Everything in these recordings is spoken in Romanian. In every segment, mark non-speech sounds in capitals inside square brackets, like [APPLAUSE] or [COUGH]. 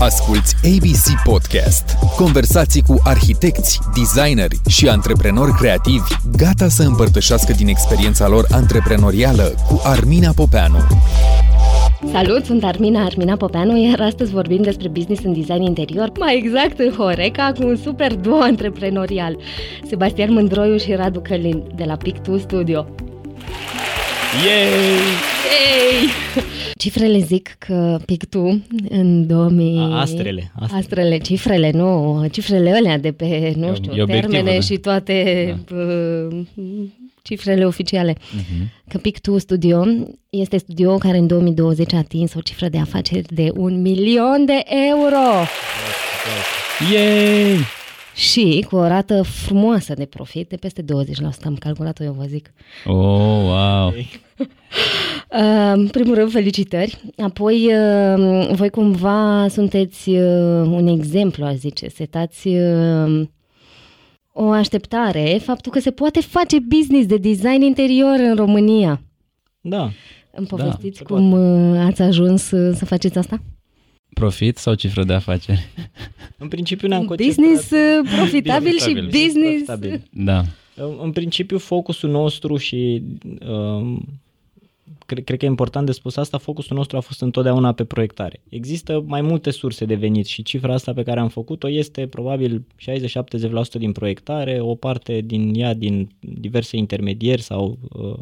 Asculți ABC Podcast. Conversații cu arhitecți, designeri și antreprenori creativi gata să împărtășească din experiența lor antreprenorială cu Armina Popeanu. Salut, sunt Armina, Armina Popeanu, iar astăzi vorbim despre business în design interior, mai exact în Horeca, cu un super duo antreprenorial, Sebastian Mândroiu și Radu Călin, de la Pictu Studio. Yay! Yay! Cifrele zic că Pictu în 2000... A, astrele, astrele. Astrele, cifrele, nu, cifrele alea de pe, nu E- știu, e obiectivul, termene da. și toate uh, cifrele oficiale. Mhm. Că Pictu Studio este studio care în 2020 a atins o cifră de afaceri de un milion de euro Yay! Și cu o rată frumoasă de profit de peste 20%, am calculat-o eu, vă zic. Oh, wow! Uh, [LAUGHS] În primul rând, felicitări. Apoi, uh, voi cumva sunteți uh, un exemplu, aș zice. Setați uh, o așteptare, faptul că se poate face business de design interior în România. Da. Îmi povestiți se cum uh, ați ajuns uh, să faceți asta? Profit sau cifră de afaceri? În principiu ne-am Un conceput... business uh, profitabil și Profitabil. business... Profitabil. Da. În- În principiu, focusul nostru și um, cred, cred că e important de spus asta, focusul nostru a fost întotdeauna pe proiectare. Există mai multe surse de venit și cifra asta pe care am făcut-o este probabil 60-70% din proiectare, o parte din ea din diverse intermedieri sau uh, uh,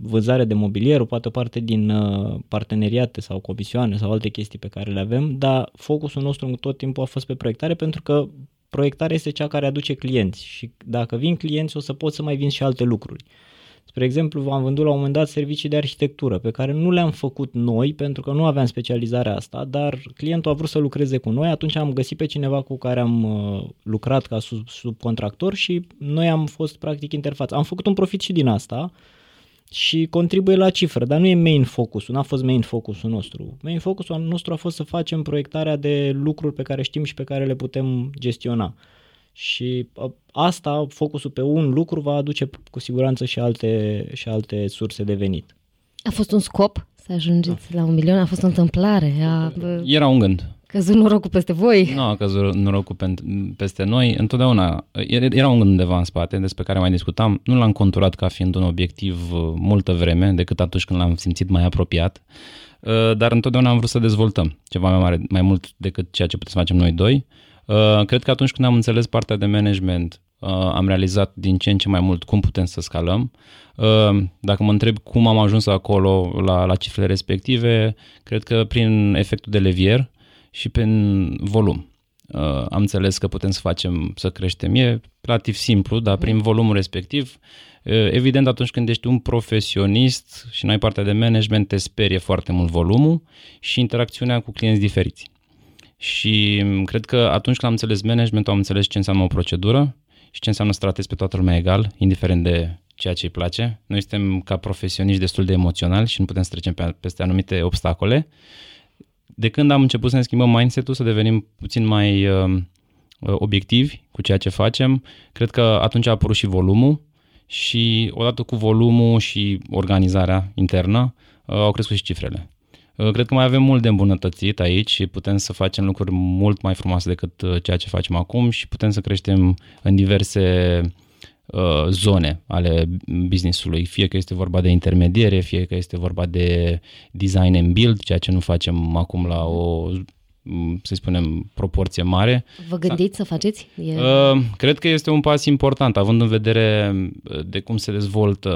vânzare de mobilier, o poate o parte din uh, parteneriate sau comisioane sau alte chestii pe care le avem, dar focusul nostru tot timpul a fost pe proiectare pentru că proiectarea este cea care aduce clienți și dacă vin clienți o să pot să mai vin și alte lucruri. Spre exemplu, am vândut la un moment dat servicii de arhitectură pe care nu le-am făcut noi pentru că nu aveam specializarea asta, dar clientul a vrut să lucreze cu noi, atunci am găsit pe cineva cu care am uh, lucrat ca sub, subcontractor și noi am fost practic interfață. Am făcut un profit și din asta și contribuie la cifră, dar nu e main focusul, n-a fost main focusul nostru. Main focusul nostru a fost să facem proiectarea de lucruri pe care știm și pe care le putem gestiona. Și a, asta, focusul pe un lucru, va aduce cu siguranță și alte, și alte surse de venit. A fost un scop să ajungeți la un milion? A fost o întâmplare? A bă, Era un gând. Căzut norocul peste voi? Nu a căzut norocul pen- peste noi. Întotdeauna era era un gând undeva în spate despre care mai discutam. Nu l-am conturat ca fiind un obiectiv uh, multă vreme, decât atunci când l-am simțit mai apropiat. Uh, Dar întotdeauna am vrut să dezvoltăm ceva mai mare, mai mult decât ceea ce putem să facem noi doi. Uh, Cred că atunci când am înțeles partea de management, uh, am realizat din ce în ce mai mult cum putem să scalăm. Uh, Dacă mă întreb cum am ajuns acolo la, la cifrele respective, cred că prin efectul de levier și prin volum. Uh, am înțeles că putem să facem, să creștem. E relativ simplu, dar prin volumul respectiv, uh, evident atunci când ești un profesionist și nu ai partea de management, te sperie foarte mult volumul și interacțiunea cu clienți diferiți. Și m, cred că atunci când am înțeles managementul, am înțeles ce înseamnă o procedură și ce înseamnă să tratezi pe toată lumea egal, indiferent de ceea ce îi place. Noi suntem ca profesioniști destul de emoționali și nu putem să trecem pe, peste anumite obstacole. De când am început să ne schimbăm mindset-ul, să devenim puțin mai uh, obiectivi cu ceea ce facem, cred că atunci a apărut și volumul și odată cu volumul și organizarea internă uh, au crescut și cifrele. Uh, Cred că mai avem mult de îmbunătățit aici și putem să facem lucruri mult mai frumoase decât uh, ceea ce facem acum și putem să creștem în diverse uh, zone ale business-ului, fie că este vorba de intermediere, fie că este vorba de design and build, ceea ce nu facem acum la o, m, să spunem, proporție mare. Vă gândiți să faceți? E... Uh, cred că este un pas important, având în vedere uh, de cum se dezvoltă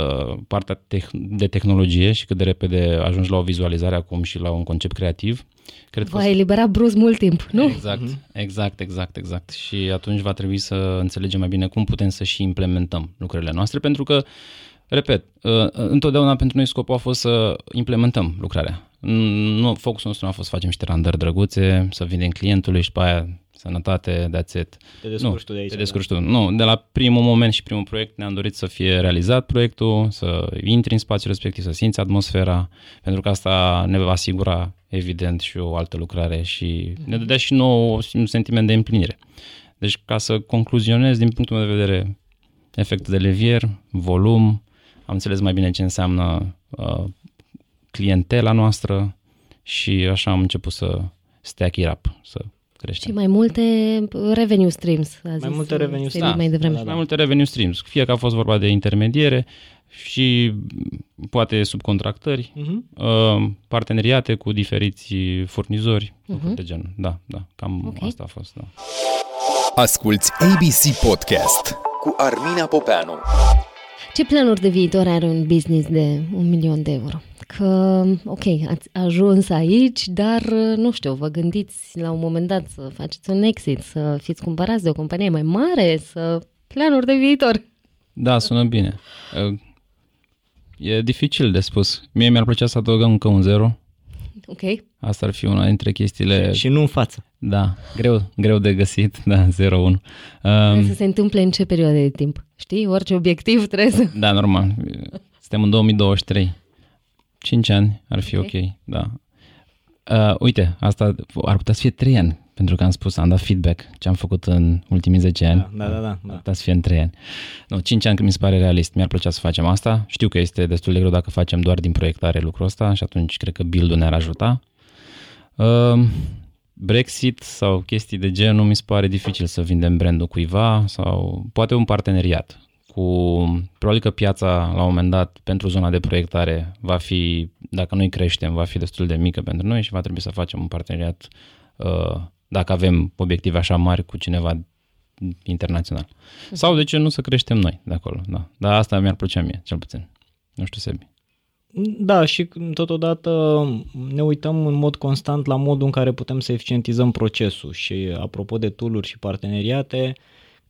partea teh- de tehnologie și cât de repede ajungi la o vizualizare acum și la un concept creativ. Cred că o Va să- elibera brusc mult timp, nu? Exact, exact, exact, exact. Și atunci va trebui să înțelegem mai bine cum putem să și implementăm lucrurile noastre, pentru că, repet, uh, întotdeauna pentru noi scopul a fost să implementăm lucrarea. Nu, focusul nostru nu a fost să facem niște randări drăguțe, să vindem clientului și pe aia sănătate, that's it. Te descurci nu, tu de aici, Te da. descurci tu. Nu, de la primul moment și primul proiect ne-am dorit să fie realizat proiectul, să intri în spațiul respectiv, să simți atmosfera, pentru că asta ne va asigura, evident, și o altă lucrare și ne dădea și nou un sentiment de împlinire. Deci, ca să concluzionez, din punctul meu de vedere, efect de levier, volum, am înțeles mai bine ce înseamnă uh, clientela noastră și așa am început să stack it up, să creștem. Și mai multe revenue streams. A Mai zis, multe revenue Sebi streams. Mai devreme. Da, da, Mai multe revenue streams, fie că a fost vorba de intermediere și poate subcontractări, Mhm. uh, parteneriate cu diferiți furnizori, Mhm. de genul. Da, da, cam Ok. asta a fost, da. Asculți ABC Podcast cu Armina Popeanu. Ce planuri de viitor are un business de un milion de euro? Că, ok, ați ajuns aici, dar, nu știu, vă gândiți la un moment dat să faceți un exit, să fiți cumpărați de o companie mai mare, să... Planuri de viitor. Da, sună bine. Uh, E dificil de spus. Mie mi-ar plăcea să adăugăm încă un zero. Ok? Asta ar fi una dintre chestiile... Și nu în față. Da, greu, greu de găsit, da, 0-1. Um, Trebuie să se întâmple în ce perioadă de timp? Știi? Orice obiectiv [LAUGHS] trebuie să... da, normal. Suntem în 2023. 5 ani ar fi ok, Ok. da. Uh, uite, asta ar putea să fie 3 ani, pentru că am spus, am dat feedback ce am făcut în ultimii 10 ani. Da, da, da, da, Ar da. putea să fie în 3 ani. Nu, 5 ani mi se pare realist. Mi-ar plăcea să facem asta. Știu că este destul de greu dacă facem doar din proiectare lucrul ăsta și atunci cred că build-ul ne-ar ajuta. Uh, Brexit sau chestii de genul mi se pare dificil să vindem brandul cuiva sau poate un parteneriat cu, probabil că piața la un moment dat pentru zona de proiectare va fi, dacă noi creștem, va fi destul de mică pentru noi și va trebui să facem un parteneriat uh, dacă avem obiective așa mari cu cineva internațional. Sau de ce nu să creștem noi de acolo, da. Dar asta mi-ar plăcea mie, cel puțin. Nu știu, Sebi. Da, și totodată ne uităm în mod constant la modul în care putem să eficientizăm procesul și apropo de tool și parteneriate,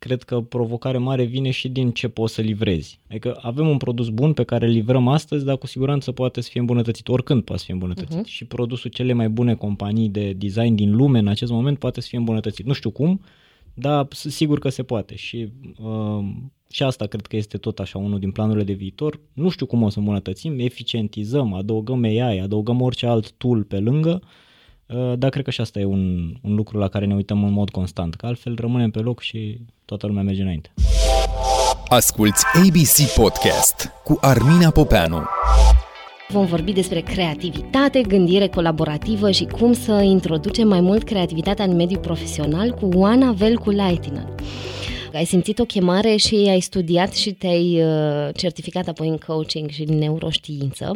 cred că provocare mare vine și din ce poți să livrezi. Adică avem un produs bun pe care îl livrăm astăzi, dar cu siguranță poate să fie îmbunătățit, oricând poate să fie îmbunătățit. Uh-huh. Și produsul cele mai bune companii de design din lume în acest moment poate să fie îmbunătățit. Nu știu cum, dar sunt sigur că se poate și uh, și asta cred că este tot așa unul din planurile de viitor. Nu știu cum o să îmbunătățim, eficientizăm, adăugăm AI, adăugăm orice alt tool pe lângă, uh, dar cred că și asta e un, un lucru la care ne uităm în mod constant, că altfel rămânem pe loc și toată lumea merge înainte. Asculți ABC Podcast cu Armina Popeanu. Vom vorbi despre creativitate, gândire colaborativă și cum să introducem mai mult creativitatea în mediul profesional cu Oana Velcu Laitinen. Ai simțit o chemare și ai studiat și te-ai uh, certificat apoi în coaching și în neuroștiință.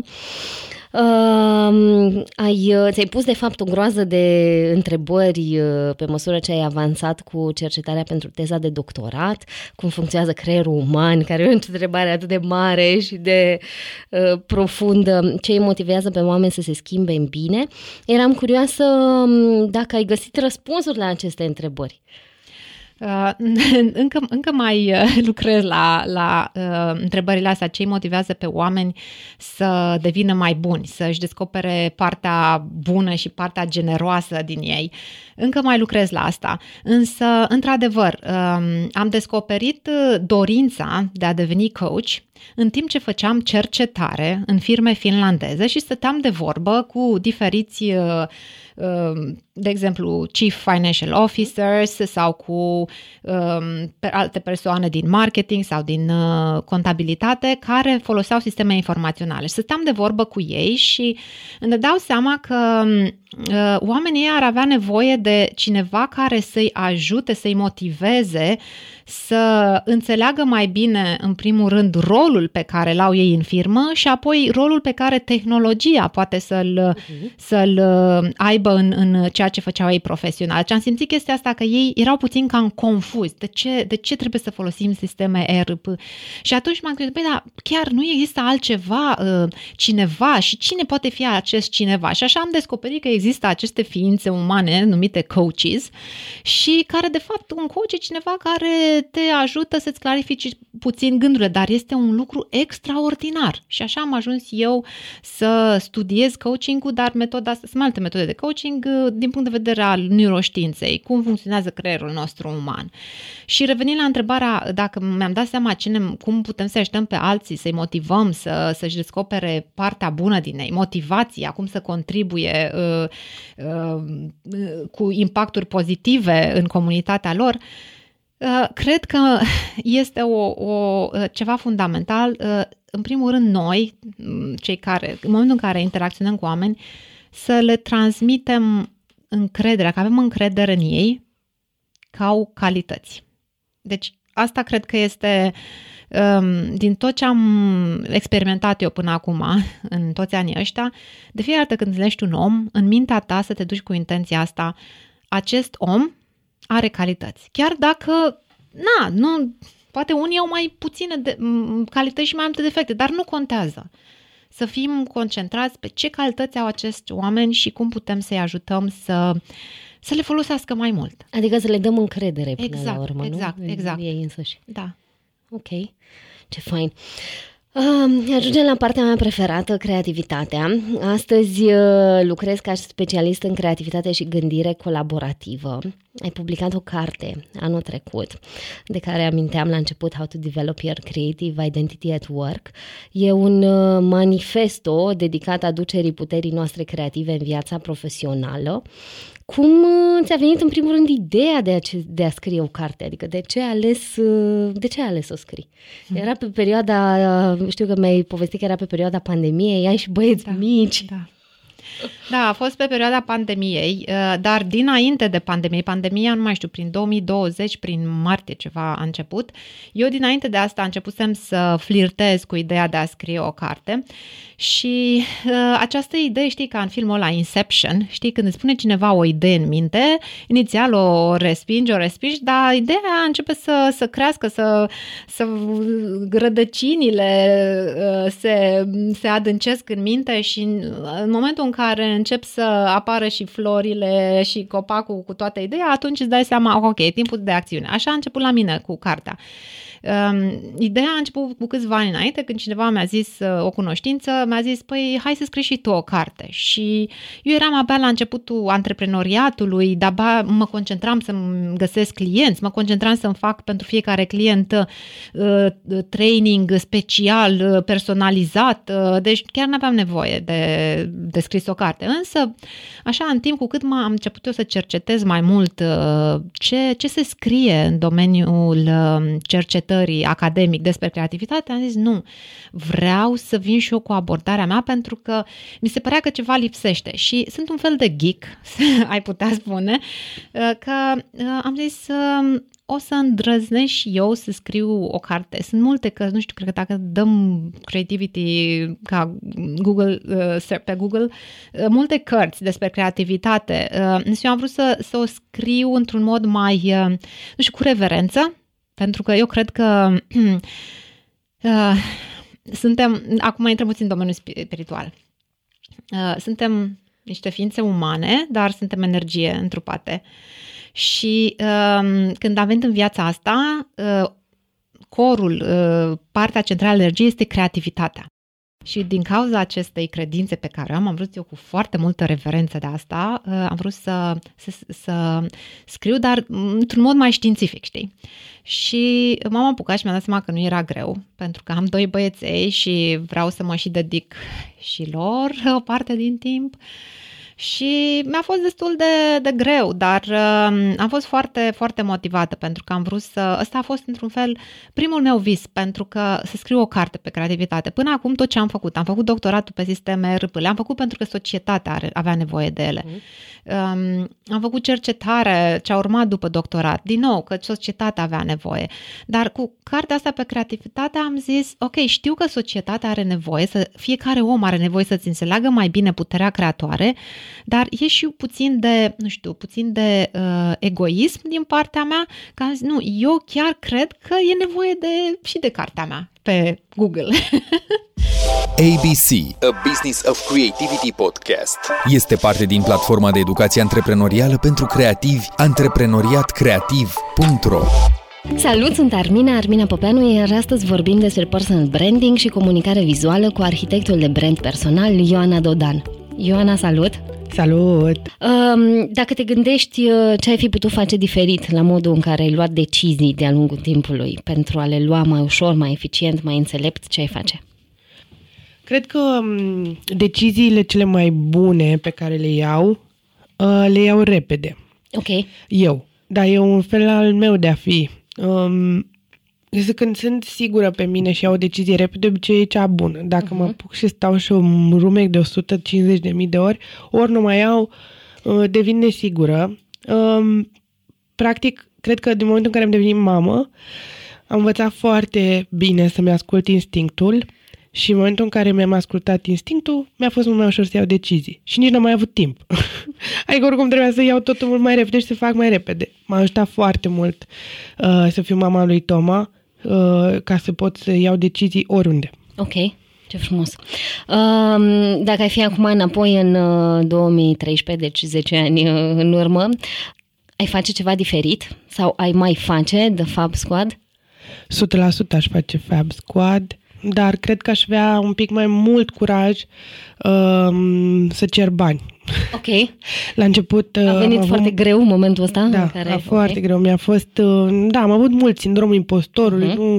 Uh, ai, uh, ți-ai pus de fapt o groază de întrebări uh, pe măsură ce ai avansat cu cercetarea pentru teza de doctorat, cum funcționează creierul uman, care e o întrebare atât de mare și de uh, profundă, ce îi motivează pe oameni să se schimbe în bine. Eram curioasă um, dacă ai găsit răspunsuri la aceste întrebări. Uh, [LAUGHS] încă, încă mai uh, [LAUGHS] lucrez la, la uh, întrebările astea, ce îi motivează pe oameni să devină mai buni, să-și descopere partea bună și partea generoasă din ei. Încă mai lucrez la asta, însă, într-adevăr, um, am descoperit uh, dorința de a deveni coach în timp ce făceam cercetare în firme finlandeze și stăteam de vorbă cu diferiți uh, de exemplu, chief financial officers sau cu um, alte persoane din marketing sau din uh, contabilitate care foloseau sisteme informaționale. Și stăteam de vorbă cu ei și îmi dau seama că uh, oamenii ar avea nevoie de cineva care să-i ajute, să-i motiveze să înțeleagă mai bine, în primul rând, rolul pe care l-au ei în firmă și apoi rolul pe care tehnologia poate să-l, uh-huh. să-l uh, aibă în, în ceea ce făceau ei profesional. Ce am simțit chestia asta că ei erau puțin cam confuzi. De ce, de ce trebuie să folosim sisteme ERP? Și atunci m-am gândit, băi, dar chiar nu există altceva, uh, cineva și cine poate fi acest cineva? Și așa am descoperit că există aceste ființe umane numite coaches și care, de fapt, un coach e cineva care te ajută să-ți clarifici puțin gândurile, dar este un lucru extraordinar. Și așa am ajuns eu să studiez coaching-ul, dar metoda asta, sunt alte metode de coaching din punct de vedere al neuroștiinței, cum funcționează creierul nostru uman. Și revenind la întrebarea, dacă mi-am dat seama cine, cum putem să ajutăm pe alții, să-i motivăm să, să-și descopere partea bună din ei, motivația, cum să contribuie uh, uh, cu impacturi pozitive în comunitatea lor, Cred că este o, o, ceva fundamental. În primul rând, noi, cei care, în momentul în care interacționăm cu oameni, să le transmitem încrederea, că avem încredere în ei ca au calități. Deci asta cred că este um, din tot ce am experimentat eu până acum, [LAUGHS] în toți anii ăștia, de fiecare dată când întâlnești un om, în mintea ta să te duci cu intenția asta, acest om are calități. Chiar dacă, na, nu, poate unii au mai puține de, calități și mai multe defecte, dar nu contează. Să fim concentrați pe ce calități au acești oameni și cum putem să-i ajutăm să să le folosească mai mult. Adică să le dăm încredere până exact, la urmă, exact, nu? Exact, Ei însăși. Da. Ok, ce fain. Uh, ajungem la partea mea preferată, creativitatea. Astăzi uh, lucrez ca specialist în creativitate și gândire colaborativă. Ai publicat o carte anul trecut, de care aminteam la început How to Develop Your Creative Identity at Work. E un uh, manifesto dedicat aducerii puterii noastre creative în viața profesională cum uh, ți-a venit în primul rând ideea de a, de a scrie o carte? Adică de ce ai ales, uh, de ce ai ales să o scrii? Mm. Era pe perioada, uh, știu că mi-ai povestit că era pe perioada pandemiei, ai și băieți da, mici. Da. Da, a fost pe perioada pandemiei, dar dinainte de pandemie, pandemia, nu mai știu, prin 2020, prin martie ceva a început, eu dinainte de asta începusem să flirtez cu ideea de a scrie o carte și uh, această idee, știi, ca în filmul ăla Inception, știi, când îți spune cineva o idee în minte, inițial o respingi, o respingi, dar ideea începe să, să crească, să, să rădăcinile uh, se, se adâncesc în minte și în, în momentul în care încep să apară și florile și copacul cu toată ideea, atunci îți dai seama, ok, timpul de acțiune. Așa a început la mine cu cartea. Um, ideea a început cu câțiva ani înainte, când cineva mi-a zis, uh, o cunoștință, mi-a zis, păi hai să scrii și tu o carte. Și eu eram abia la începutul antreprenoriatului, dar mă concentram să-mi găsesc clienți, mă concentram să-mi fac pentru fiecare client uh, training special, uh, personalizat, uh, deci chiar nu aveam nevoie de, de scris o carte. Însă, așa, în timp cu cât am început eu să cercetez mai mult uh, ce, ce se scrie în domeniul uh, cercetării, cercetării academic despre creativitate, am zis nu, vreau să vin și eu cu abordarea mea pentru că mi se părea că ceva lipsește și sunt un fel de geek, [LAUGHS] ai putea spune, uh, că uh, am zis um, o să îndrăznesc și eu să scriu o carte. Sunt multe că, nu știu, cred că dacă dăm creativity ca Google, uh, pe Google, multe cărți despre creativitate. Și eu am vrut să, să o scriu într-un mod mai, nu știu, cu reverență, pentru că eu cred că [CLEARS THROAT] uh, suntem, acum intrăm puțin în domeniul spiritual. Uh, suntem niște ființe umane, dar suntem energie întrupate. Și uh, când am venit în viața asta, uh, corul, uh, partea centrală a energiei este creativitatea. Și din cauza acestei credințe pe care am, am vrut eu cu foarte multă reverență de asta, uh, am vrut să, să, să scriu, dar într-un mod mai științific, știi? Și m-am apucat și mi-am dat seama că nu era greu, pentru că am doi băieței și vreau să mă și dedic și lor o parte din timp. Uh, și mi-a fost destul de, de greu, dar uh, am fost foarte, foarte motivată pentru că am vrut să... Ăsta a fost, într-un fel, primul meu vis, pentru că să scriu o carte pe creativitate. Până acum tot ce am făcut, am făcut doctoratul pe sisteme RP, le-am făcut pentru că societatea are, avea nevoie de ele. Mm. Um, am făcut cercetare ce a urmat după doctorat, din nou, că societatea avea nevoie. Dar cu cartea asta pe creativitate am zis, ok, știu că societatea are nevoie, să fiecare om are nevoie să-ți înțeleagă mai bine puterea creatoare, dar e și puțin de, nu știu, puțin de uh, egoism din partea mea, că am zis, nu, eu chiar cred că e nevoie de și de cartea mea pe Google. [LAUGHS] ABC, A Business of Creativity Podcast, este parte din platforma de educație antreprenorială pentru creativi antreprenoriatcreativ.ro Salut, sunt Armina, Armina Popeanu, iar astăzi vorbim despre personal branding și comunicare vizuală cu arhitectul de brand personal Ioana Dodan. Ioana, salut! Salut! Dacă te gândești uh, ce ai fi putut face diferit la modul în care ai luat decizii de-a lungul timpului pentru a le lua mai ușor, mai eficient, mai înțelept, ce ai face? Cred că um, deciziile cele mai bune pe care le iau, uh, le iau repede. Ok. Eu. Dar e un fel al meu de a fi. Um, este când sunt sigură pe mine și iau o decizie repede, de obicei e cea bună. Dacă uh-huh. mă mhm. apuc și stau și un rumec de 150.000 de ori, ori nu mai iau, uh, devin nesigură. Um, practic, cred că din momentul în care am devenit mamă, am învățat foarte bine să-mi ascult instinctul și în momentul în care mi-am ascultat instinctul, mi-a fost mult mai ușor să iau decizii. Și nici n-am mai avut timp. [LAUGHS] adică oricum trebuia să iau totul mult mai repede și să fac mai repede. M-a ajutat foarte mult uh, să fiu mama lui Toma, uh, ca să pot să iau decizii oriunde. Ok, ce frumos. Um, dacă ai fi acum înapoi în uh, 2013, deci 10 ani uh, în urmă, ai face ceva diferit sau ai mai face The Fab Squad? 100% aș face Fab Squad, dar cred că aș avea un pic mai mult curaj um, să cer bani. Ok. La început... A venit am foarte avut- greu momentul ăsta? Da, în care, a foarte ok. greu. Mi-a fost, uh, da, am avut mult sindromul impostorului. Mhm. Nu,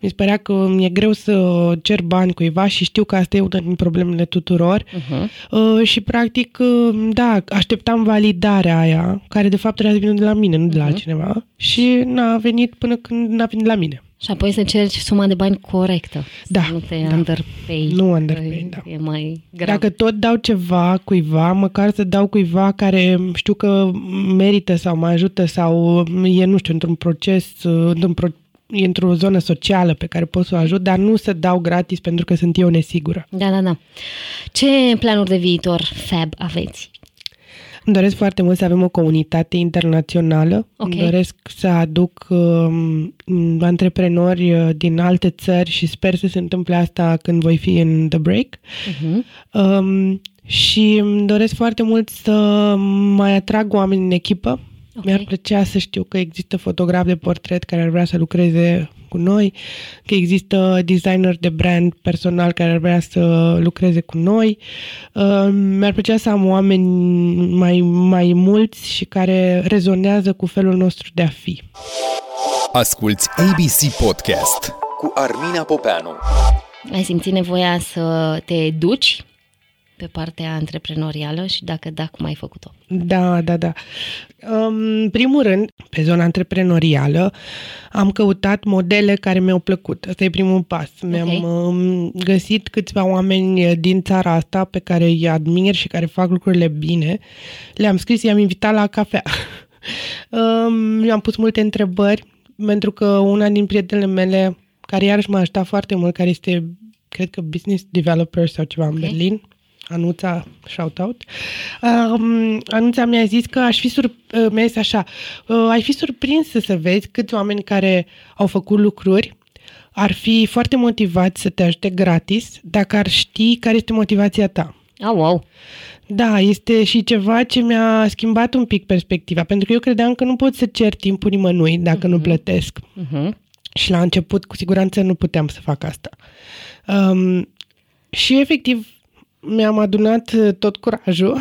mi se părea că mi-e greu să cer bani cuiva și știu că asta e una din problemele tuturor. Mhm. Uh, și practic, uh, da, așteptam validarea aia, care de fapt trebuia să vină de la mine, nu de la Mhm. altcineva. Și n-a venit până când n-a venit la mine. Și apoi să cerci suma de bani corectă. Da, Să nu te da. underpay. Nu că underpay, da. E mai grav. Dacă tot dau ceva cuiva, măcar să dau cuiva care știu că merită sau mă ajută sau e, nu știu, într-un proces, într-un pro- e într-o zonă socială pe care pot să o ajut, dar nu să dau gratis pentru că sunt eu nesigură. Da, da, da. Ce planuri de viitor Fab aveți? Îmi doresc foarte mult să avem o comunitate internațională. Ok. Îmi doresc să aduc um, antreprenori uh, din alte țări și sper să se întâmple asta când voi fi în The Break. Uh-huh. Um, și îmi doresc foarte mult să mai atrag oameni în echipă. Ok. Mi-ar plăcea să știu că există fotograf de portret care ar vrea să lucreze cu noi, că există designer de brand personal care ar vrea să lucreze cu noi. Uh, mi-ar plăcea să am oameni mai, mai mulți și care rezonează cu felul nostru de a fi. Asculți ABC Podcast cu Armina Popeanu. Ai simțit nevoia să te educi pe partea antreprenorială și dacă da, cum ai făcut-o? Da, da, da. În primul rând, pe zona antreprenorială, am căutat modele care mi-au plăcut. Asta e primul pas. Mi-am um, găsit câțiva oameni din țara asta pe care îi admir și care fac lucrurile bine. Le-am scris, i-am invitat la cafea. [LAUGHS] um, i-am pus multe întrebări, pentru că una din prietenele mele, care iarăși m-a ajutat foarte mult, care este, cred că business developer sau ceva în Ok. Berlin, Anuța, shout out. Um, Anuța mi-a zis că aș fi sur... uh, mi-a zis așa, uh, ai fi surprins să vezi câți oameni care au făcut lucruri ar fi foarte motivați să te ajute gratis dacă ar ști care este motivația ta. Oh, wow! Da, este și ceva ce mi-a schimbat un pic perspectiva, pentru că eu credeam că nu pot să cer timpul nimănui dacă nu plătesc. Uh-huh. Și la început, cu siguranță, nu puteam să fac asta. Um, și efectiv, mi-am adunat uh, tot curajul.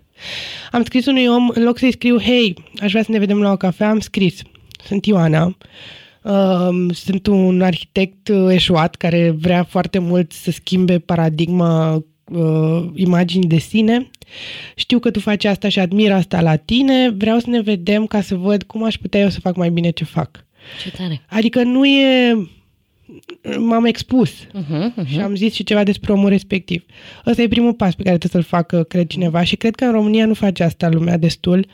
[LAUGHS] am scris unui om, în loc să-i scriu, hei, aș vrea să ne vedem la o cafea, am scris, sunt Ioana, um, sunt un arhitect uh, eșuat care vrea foarte mult să schimbe paradigma uh, imaginii de sine. Știu că tu faci asta și admir asta la tine. Vreau să ne vedem ca să văd cum aș putea eu să fac mai bine ce fac. Ce tare! Adică nu e... M-am expus Uh-huh, uh-huh. și am zis și ceva despre omul respectiv. Ăsta e primul pas pe care trebuie să-l facă, cred, cineva și cred că în România nu face asta lumea destul.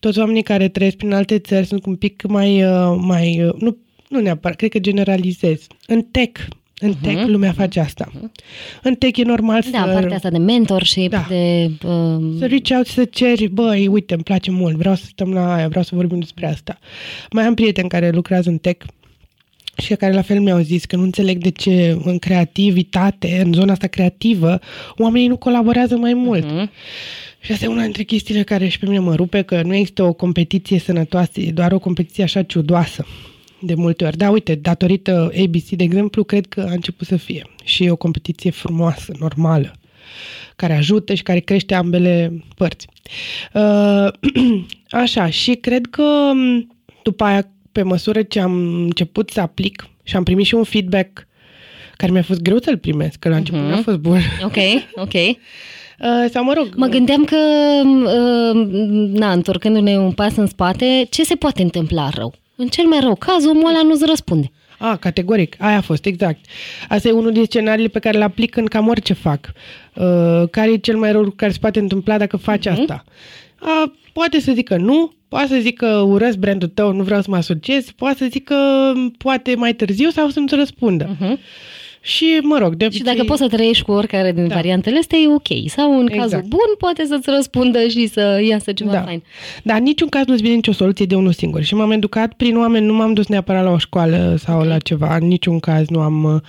Toți oamenii care trăiesc prin alte țări sunt un pic mai... uh, mai uh, nu, nu neapărat, cred că generalizez. În tech, în tech lumea face asta. În tech e normal Da, să... partea asta de mentorship, Da. de... Uh, Să reach out să ceri, băi, uite, îmi place mult, vreau să stăm la aia, vreau să vorbim despre asta. Mai am prieteni care lucrează în tech și care la fel mi-au zis că nu înțeleg de ce în creativitate, în zona asta creativă, oamenii nu colaborează mai mult. Mhm. Și asta e una dintre chestiile care și pe mine mă rupe, că nu există o competiție sănătoasă, e doar o competiție așa ciudoasă de multe ori. Da, uite, datorită ABC, de exemplu, cred că a început să fie și e o competiție frumoasă, normală, care ajută și care crește ambele părți. Uh, [CLEARS THROAT] așa, și cred că m, după aia, pe măsură ce am început să aplic și am primit și un feedback care mi-a fost greu să-l primesc, că la început Mhm. nu a fost bun. ok, ok. [LAUGHS] Uh, sau mă rog, Mă gândeam că, uh, na, întorcându-ne un pas în spate, ce se poate întâmpla rău? În cel mai rău caz, omul ăla nu-ți răspunde. A, categoric. Aia a fost, exact. Asta e unul din scenariile pe care le aplic în cam orice fac. Uh, care e cel mai rău lucru care se poate întâmpla dacă faci Mhm. asta? A, poate să zică nu, poate să zică urăsc brandul tău, nu vreau să mă asociez, poate să zică poate mai târziu sau să nu-ți răspundă. Uh-huh. Și, mă rog, de Și dacă poți să trăiești cu oricare din Da. variantele astea, e ok. Sau în Exact. cazul bun, poate să-ți răspundă și să iasă ceva Da. fain. Dar în niciun caz nu-ți vine nicio soluție de unul singur. Și m-am educat prin oameni, nu m-am dus neapărat la o școală sau Ok. la ceva. În niciun caz nu am... uh,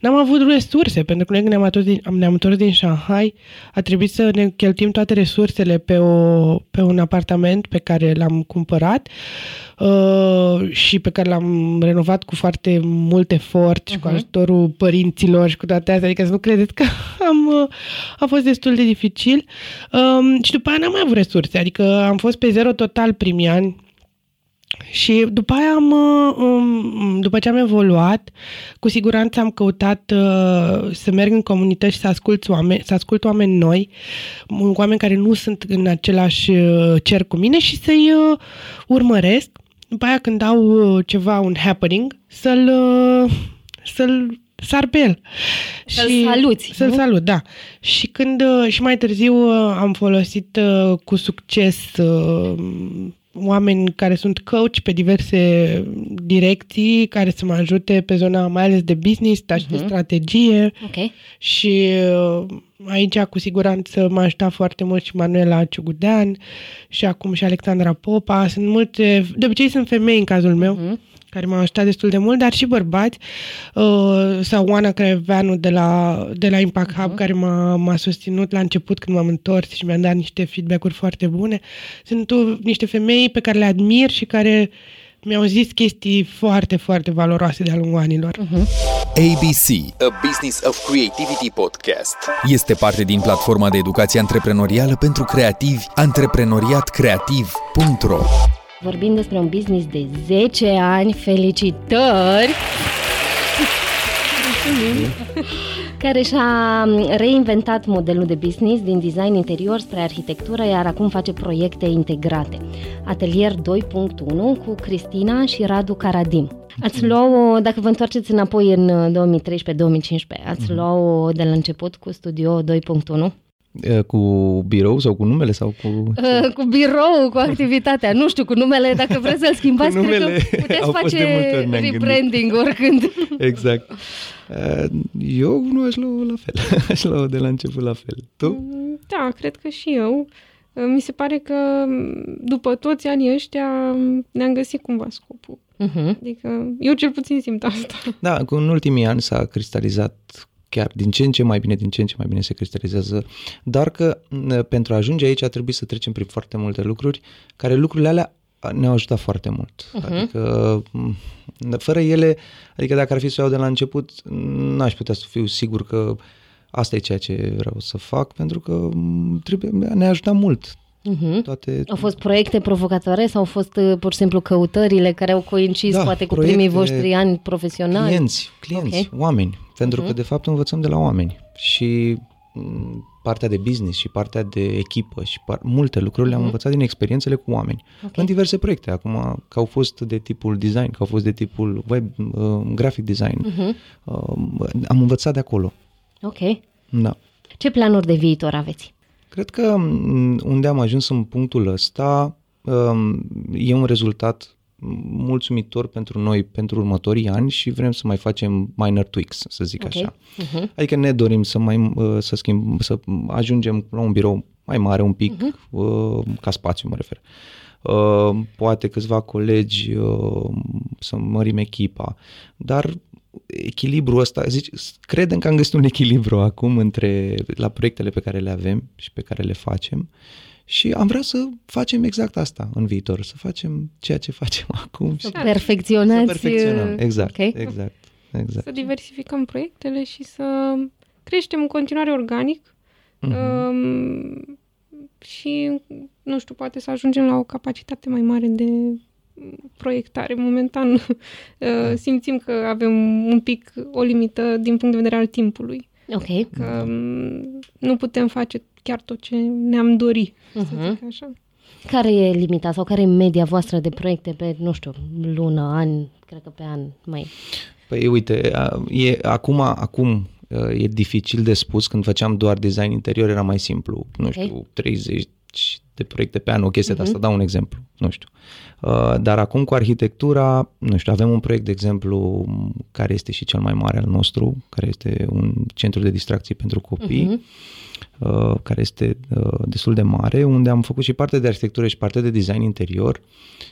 N-am avut resurse, pentru că noi când ne-am întors din, am- ne-am întors din Shanghai, a trebuit să ne cheltuim toate resursele pe, o, pe un apartament pe care l-am cumpărat uh, și pe care l-am renovat cu foarte mult efort și cu Mhm. ajutorul părinților și cu toate astea. Adică să nu credeți că [LAUGHS] am, uh, a fost destul de dificil. Um, și după aia n-am mai avut resurse, adică am fost pe zero total primii ani și după aia am, uh, um, după ce am evoluat, cu siguranță am căutat uh, să merg în comunități și să ascult oameni, să ascult oameni noi, um, oameni care nu sunt în același uh, cer cu mine și să-i uh, urmăresc. După aia când au uh, ceva, un happening, să-l, uh, să-l sar pe el. Să-l saluți, Să-l nu? salut, da. Și când uh, și mai târziu uh, am folosit uh, cu succes uh, oameni care sunt coach pe diverse direcții, care să mă ajute pe zona mai ales de business, dar și de Mhm. strategie. Ok. Și uh, aici cu siguranță m-a ajutat foarte mult și Manuela Ciugudean și acum și Alexandra Popa. Sunt multe, de obicei sunt femei în cazul meu Mhm. Care m-au ajutat destul de mult, dar și bărbați uh, sau Oana Creveanu de la, de la Impact Hub, care m-a, m-a susținut la început când m-am întors și mi-a dat niște feedback-uri foarte bune. Sunt uh, niște femei pe care le admir și care mi-au zis chestii foarte, foarte valoroase de-a lungul anilor. ABC, A Business of Creativity Podcast, este parte din platforma de educație antreprenorială pentru creativi antreprenoriatcreativ.ro Vorbim despre un business de 10 ani. Felicitări! care și-a reinventat modelul de business din design interior spre arhitectură, iar acum face proiecte integrate. Atelier 2.1 cu Cristina și Radu Caradim. Ați luat-o, dacă vă întoarceți înapoi în 2013-2015, ați luat-o de la început cu Studio 2.1? Uh, Cu birou sau cu numele sau cu... Uh, cu birou, cu activitatea, nu știu, cu numele, dacă vreți să-l schimbați, Cu cred numele că puteți au fost de face multe ori, ne-am gândit. rebranding oricând. [LAUGHS] Exact. Uh, Eu nu aș lua la fel. [LAUGHS] Aș lua de la început la fel. Tu? Da, cred că și eu. Mi se pare că m, după toți anii ăștia m, ne-am găsit cumva scopul. Uh-huh. Adică eu cel puțin simt asta. Da, cu în ultimii ani s-a cristalizat chiar din ce în ce mai bine, din ce în ce mai bine se cristalizează, dar că n- pentru a ajunge aici a trebuit să trecem prin foarte multe lucruri, care lucrurile alea ne-au ajutat foarte mult. Mhm. Uh-huh. Adică, m, fără ele, adică dacă ar fi să o iau de la început, n-aș putea să fiu sigur că asta e ceea ce vreau să fac, pentru că m, trebuie, ne-a ajutat mult. Uh-huh. Toate, Au fost proiecte provocatoare sau au fost uh, pur și simplu căutările care au coincis Da, poate cu proiecte, primii voștri ani profesionali? Clienți, clienți, Ok. okay. oameni. Pentru Mhm. că, de fapt, învățăm de la oameni. Și m, partea de business și partea de echipă și par- multe lucruri le-am Mhm. învățat din experiențele cu oameni. Ok. În diverse proiecte. Acum, că au fost de tipul design, că au fost de tipul web, uh, graphic design. Uh-huh. Uh, am învățat de acolo. Ok. Da. Ce planuri de viitor aveți? Cred că m, unde am ajuns în punctul ăsta um, e un rezultat mulțumitor pentru noi pentru următorii ani și vrem să mai facem minor tweaks, să zic Ok. așa. Uh-huh. Adică ne dorim să mai uh, să schimb, să ajungem la un birou mai mare un pic, Mhm. uh, ca spațiu mă refer. Uh, poate câțiva colegi uh, să mărim echipa, dar echilibrul ăsta, zici, credem că am găsit un echilibru acum între la proiectele pe care le avem și pe care le facem și am vrea să facem exact asta în viitor, să facem ceea ce facem [LAUGHS] acum și Să perfecționați... să perfecționăm. uh, Exact, ok. exact, exact. Să diversificăm proiectele și să creștem în continuare organic Mhm. um, și, nu știu, poate să ajungem la o capacitate mai mare de proiectare. Momentan [LAUGHS] uh, simțim că avem un pic o limită din punct de vedere al timpului. Ok. Că um, nu putem face chiar tot ce ne-am dori, să Mhm. zic așa. Care e limita sau care e media voastră de proiecte pe, nu știu, lună, an, cred că pe an mai... Păi uite, a- e, acum, acum uh, e dificil de spus, când făceam doar design interior era mai simplu, nu Ok. știu, 30, de proiecte pe an, o chestie uh-huh. de asta, Mhm. dau un exemplu, nu știu. Uh, dar acum cu arhitectura, nu știu, avem un proiect, de exemplu, care este și cel mai mare al nostru, care este un centru de distracții pentru copii, Mhm. uh, care este uh, destul de mare, unde am făcut și parte de arhitectură și parte de design interior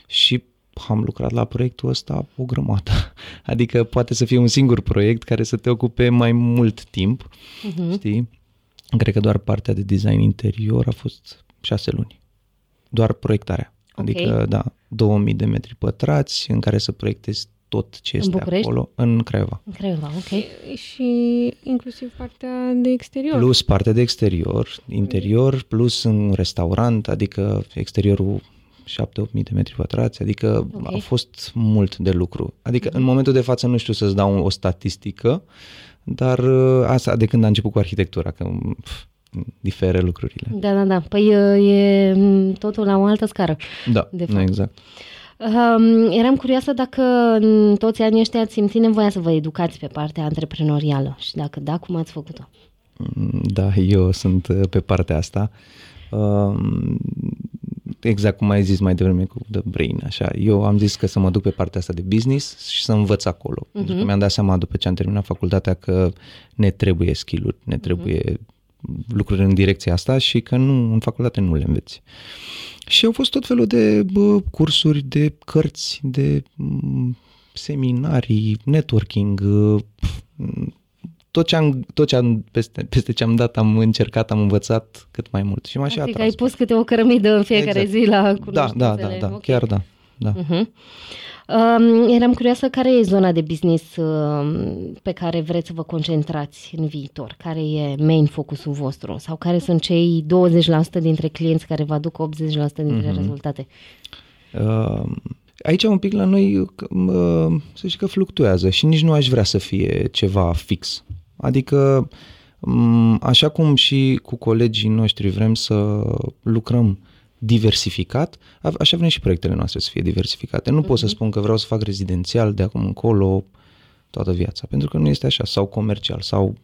și am lucrat la proiectul ăsta o grămadă. [LAUGHS] Adică poate să fie un singur proiect care să te ocupe mai mult timp, Mhm. știi? Cred că doar partea de design interior a fost șase luni. Doar proiectarea. Ok. Adică, da, 2000 de metri pătrați în care să proiectezi tot ce În este București? acolo în Craiova. În Craiova, ok. Și inclusiv partea de exterior. Plus partea de exterior, interior, plus un restaurant, adică exteriorul 7-8 mii de metri pătrați, adică Ok. a fost mult de lucru. Adică în momentul de față nu știu să-ți dau o statistică, dar uh, asta de când a început cu arhitectura, că pf, diferă lucrurile. Da, da, da. Păi e m, totul la o altă scară. Da, De nu fapt. exact. Um, eram curioasă dacă în toți anii ăștia ați simțit nevoia să vă educați pe partea antreprenorială și dacă da, cum ați făcut-o? Mm, Da, eu sunt uh, pe partea asta. Um, Exact cum ai zis mai devreme cu The Brain, așa. Eu am zis că să mă duc pe partea asta de business și să învăț acolo. Uh-huh. Pentru că mi-am dat seama după ce am terminat facultatea că ne trebuie skill-uri, ne trebuie uh-huh. Lucruri în direcția asta și că nu, în facultate nu le înveți. Și au fost tot felul de bă, cursuri, de cărți, de m, seminarii, networking, uh, pf, m, tot ce am, tot ce am peste, peste ce am dat, am încercat, am învățat cât mai mult. Și m-a și Practic atras. ai pus câte o cărămidă în fiecare Exact. zi la Da, cunoștințele. da, da, da, Ok. chiar da. da. Uh-huh. Um, eram curioasă care e zona de business um, pe care vreți să vă concentrați în viitor? Care e main focusul vostru? Sau care sunt cei 20% dintre clienți care vă aduc 80% dintre Mhm. rezultate? Uh, aici un pic la noi, uh, să zic că fluctuează și nici nu aș vrea să fie ceva fix. Adică, m, așa cum și cu colegii noștri vrem să lucrăm diversificat, a- așa vrem și proiectele noastre să fie diversificate. Nu pot să spun că vreau să fac rezidențial de acum încolo toată viața, pentru că nu este așa, sau comercial, sau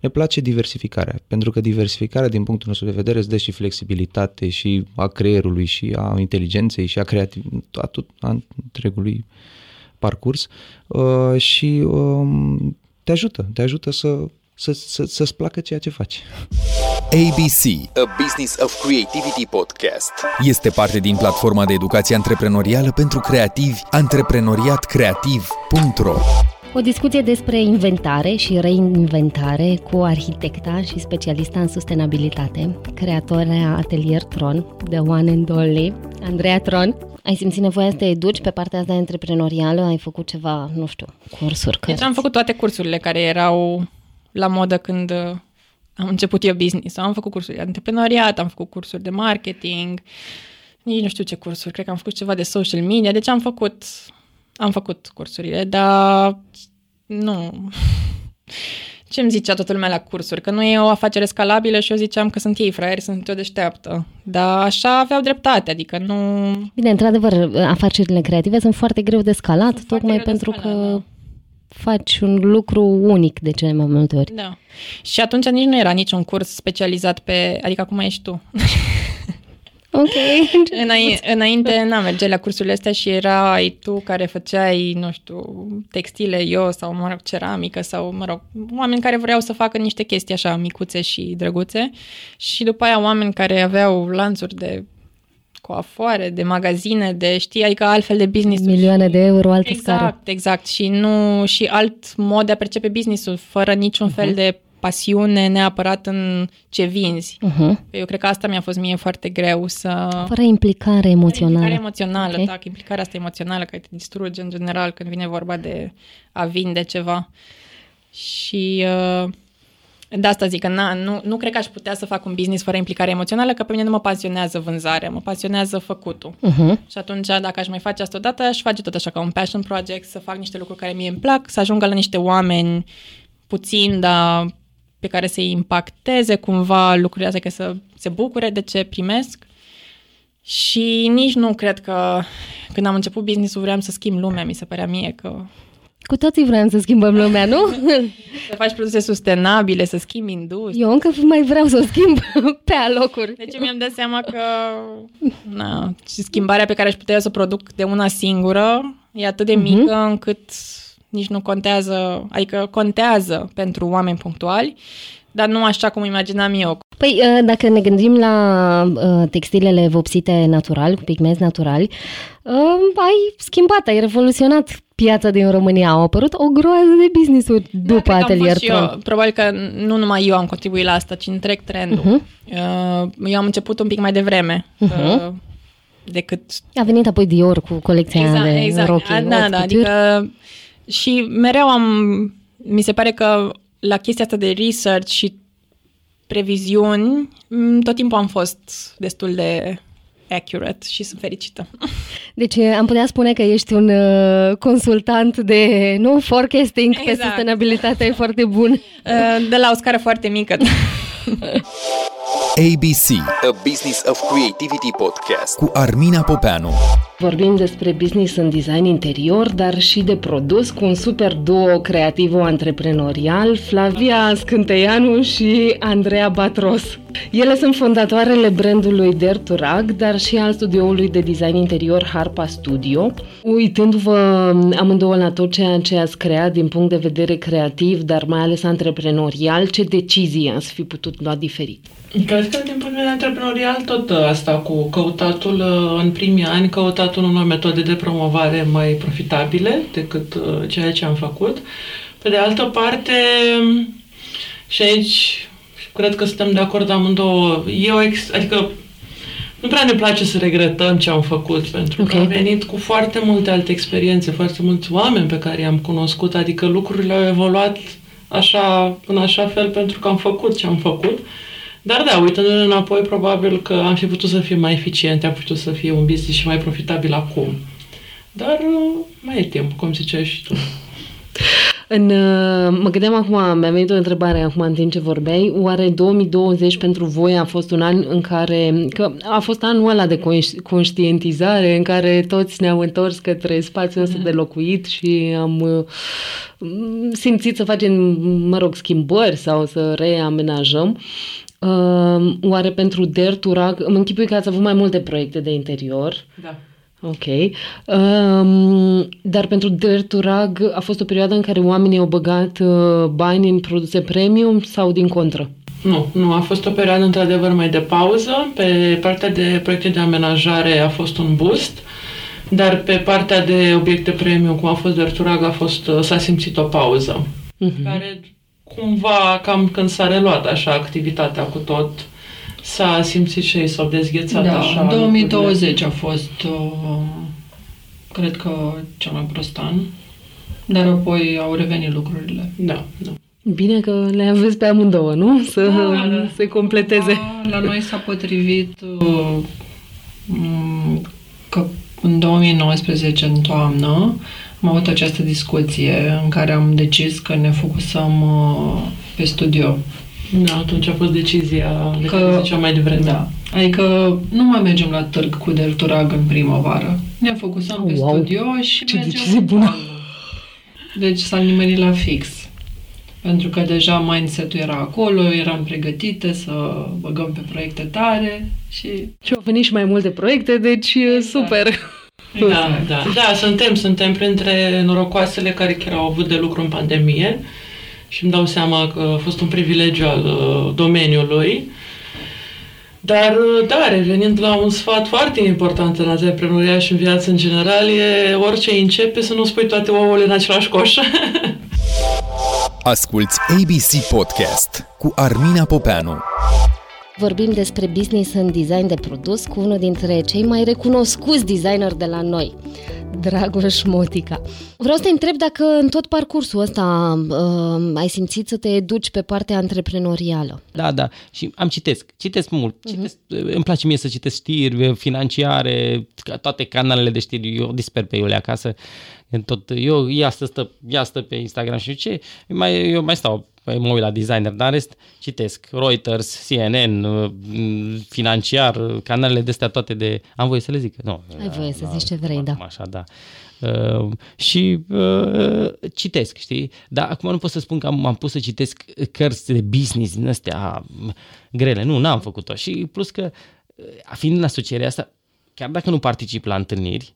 ne place diversificarea, pentru că diversificarea din punctul nostru de vedere îți dă și flexibilitate și a creierului și a inteligenței și a creativității, a, tot- a întregului parcurs uh, și um, te ajută, te ajută să, să, să, să-ți placă ceea ce faci. ABC, A Business of Creativity Podcast, este parte din platforma de educație antreprenorială pentru creativi antreprenoriatcreativ.ro O discuție despre inventare și reinventare cu arhitecta și specialista în sustenabilitate, creatoarea Atelier Tron, The One and Only, Andreea Tron. Ai simțit nevoia să te educi pe partea asta antreprenorială? Ai făcut ceva, nu știu, cursuri? Deci am făcut toate cursurile care erau la modă când uh, am început eu business. Am făcut cursuri de antreprenoriat, am făcut cursuri de marketing, nici nu știu ce cursuri, cred că am făcut ceva de social media, deci am făcut, am făcut cursurile, dar nu... [LAUGHS] Ce îmi zicea toată lumea la cursuri? Că nu e o afacere scalabilă și eu ziceam că sunt ei fraieri, sunt eu deșteaptă. Dar așa aveau dreptate, adică nu... Bine, într-adevăr, afacerile creative sunt foarte greu de scalat, Sunt foarte tocmai greu de pentru scalat, că da. Faci un lucru unic de cele mai multe ori. Da. Și atunci nici nu era niciun curs specializat pe... Adică acum ești tu. [LAUGHS] Ok. Înainte, înainte n-am merge la cursurile astea și erai tu care făceai, nu știu, textile, eu sau, mă rog, ceramică sau, mă rog, oameni care vreau să facă niște chestii așa micuțe și drăguțe și după aia oameni care aveau lanțuri de coafoare, de magazine, de știi, adică altfel de business Milioane de euro, altă Exact, scară. exact. Și nu și alt mod de a percepe businessul, fără niciun Mhm. fel de pasiune neapărat în ce vinzi. Uh-huh. Eu cred că asta mi-a fost mie foarte greu să... Fără implicare emoțională. Implicare emoțională, Ok. da, că implicarea asta emoțională care te distruge în general când vine vorba de a vinde ceva. Și uh, de asta zic că na, nu, nu cred că aș putea să fac un business fără implicare emoțională, că pe mine nu mă pasionează vânzarea, mă pasionează făcutul. Uh-huh. Și atunci, dacă aș mai face asta odată, aș face tot așa ca un passion project, să fac niște lucruri care mie îmi plac, să ajungă la niște oameni puțin, dar pe care să-i impacteze cumva lucrurile astea, că să se bucure de ce primesc. Și nici nu cred că când am început business-ul vreau să schimb lumea, mi se părea mie că... Cu toții vrem să schimbăm lumea, nu? [LAUGHS] Să faci produse sustenabile, să schimbi industria. Eu încă mai vreau să o schimb [LAUGHS] pe alocuri. Deci mi-am dat seama că na, și schimbarea pe care aș putea să o produc de una singură e atât de mică uh-huh. încât nici nu contează, adică contează pentru oameni punctuali, dar nu așa cum imaginam eu. Păi, uh, dacă ne gândim la uh, textilele vopsite natural, cu pigmenți naturali, uh, ai schimbat, ai revoluționat piața din România. Au apărut o groază de business-uri după da, Atelier eu, Probabil că nu numai eu am contribuit la asta, ci întreg trendul. Uh-huh. Eu am început un pic mai devreme. Uh-huh. Decât... A venit apoi Dior cu colecția exact, de exact. rochi. Da, da, adică și mereu am, mi se pare că la chestia asta de research și previziuni, tot timpul am fost destul de accurate și sunt fericită. [LAUGHS] Deci am putea spune că ești un uh, consultant de nu forecasting exact. pe sustenabilitate, e foarte bun. Uh, de la o scară foarte mică. [LAUGHS] ABC, A Business of Creativity Podcast cu Armina Popeanu. Vorbim despre business în design interior, dar și de produs cu un super duo creativo-antreprenorial, Flavia Scânteianu și Andreea Batros. Ele sunt fondatoarele brandului Derturag, dar și al studioului de design interior Harpa Studio. Uitându-vă amândouă la tot ceea ce ați creat din punct de vedere creativ, dar mai ales antreprenorial, ce decizii ați fi putut lua diferit? Cred că din punct de vedere antreprenorial tot asta cu căutatul uh, în primii ani, căutatul unor metode de promovare mai profitabile decât uh, ceea ce am făcut. Pe de altă parte, și aici cred că suntem de acord amândouă, eu, ex, adică nu prea ne place să regretăm ce am făcut, pentru okay. că am venit cu foarte multe alte experiențe, foarte mulți oameni pe care i-am cunoscut, adică lucrurile au evoluat așa, în așa fel pentru că am făcut ce am făcut. Dar da, uitându-ne înapoi, probabil că am fi putut să fim mai eficiente, am putut să fie un business și mai profitabil acum. Dar uh, mai e timp, cum ziceai și tu. În, uh, mă gândeam acum, mi-a venit o întrebare acum în timp ce vorbeai, oare 2020 pentru voi a fost un an în care, că a fost anul ăla de conștientizare în care toți ne-am întors către spațiul ăsta de locuit și am uh, simțit să facem, mă rog, schimbări sau să reamenajăm. Uh, oare pentru Dare to Rug, îmi închipui că ați avut mai multe proiecte de interior. Da. Ok. Um, dar pentru Dare to Rug a fost o perioadă în care oamenii au băgat uh, bani în produse premium sau din contră? Nu, nu. A fost o perioadă într-adevăr mai de pauză. Pe partea de proiecte de amenajare a fost un boost, dar pe partea de obiecte premium, cum a fost Derturag, a fost, uh, s-a simțit o pauză. Uh-huh. Care cumva, cam când s-a reluat așa activitatea cu tot, s-a simțit și ei, s-au dezghețat da, așa. 2020 lucrurile. a fost, uh, cred că, cel mai prost an, dar apoi au revenit lucrurile. Da, da. Bine că le aveți pe amândouă, nu? Să da, [LAUGHS] da. se completeze. Da, la noi s-a potrivit uh, că în 2019, în toamnă, am avut această discuție în care am decis că ne focusăm uh, pe studio. Da, atunci a fost decizia de că, care zicea mai devreme. Da. Adică nu mai mergem la târg cu Delturag în primăvară. Ne focusăm oh, pe wow. studio și Ce decizie bună! Deci s-a nimerit la fix. Pentru că deja mindset-ul era acolo, eram pregătite să băgăm pe proiecte tare și... Și au venit și mai multe proiecte, deci exact. super! Da, da, da, suntem, suntem printre norocoasele care chiar au avut de lucru în pandemie și îmi dau seama că a fost un privilegiu al uh, domeniului. Dar, uh, da, revenind la un sfat foarte important în antreprenoria și în viață în general, e orice începe să nu spui toate ouăle în același coș. [LAUGHS] Asculți ABC Podcast cu Armina Popeanu. Vorbim despre business în design de produs cu unul dintre cei mai recunoscuți designeri de la noi, Dragoș Motica. Vreau să te întreb dacă în tot parcursul ăsta uh, ai simțit să te educi pe partea antreprenorială. Da, da. Și am citesc. Citesc mult. Mhm. Citesc, uh-huh. Îmi place mie să citesc știri financiare, toate canalele de știri. Eu disper pe ele acasă. Tot, eu, ea stă, stă, ea stă pe Instagram și ce, mai, eu mai stau păi mă uit la designer, dar în rest citesc Reuters, CNN, uh, financiar, canalele de astea toate de... Am voie să le zic? Nu. Ai voie să zici ce vrei, da. Așa, da. Uh, și uh, citesc, știi? Dar acum nu pot să spun că am, am pus să citesc cărți de business din astea grele. Nu, n-am făcut-o. Și plus că, uh, fiind în asocierea asta, chiar dacă nu particip la întâlniri,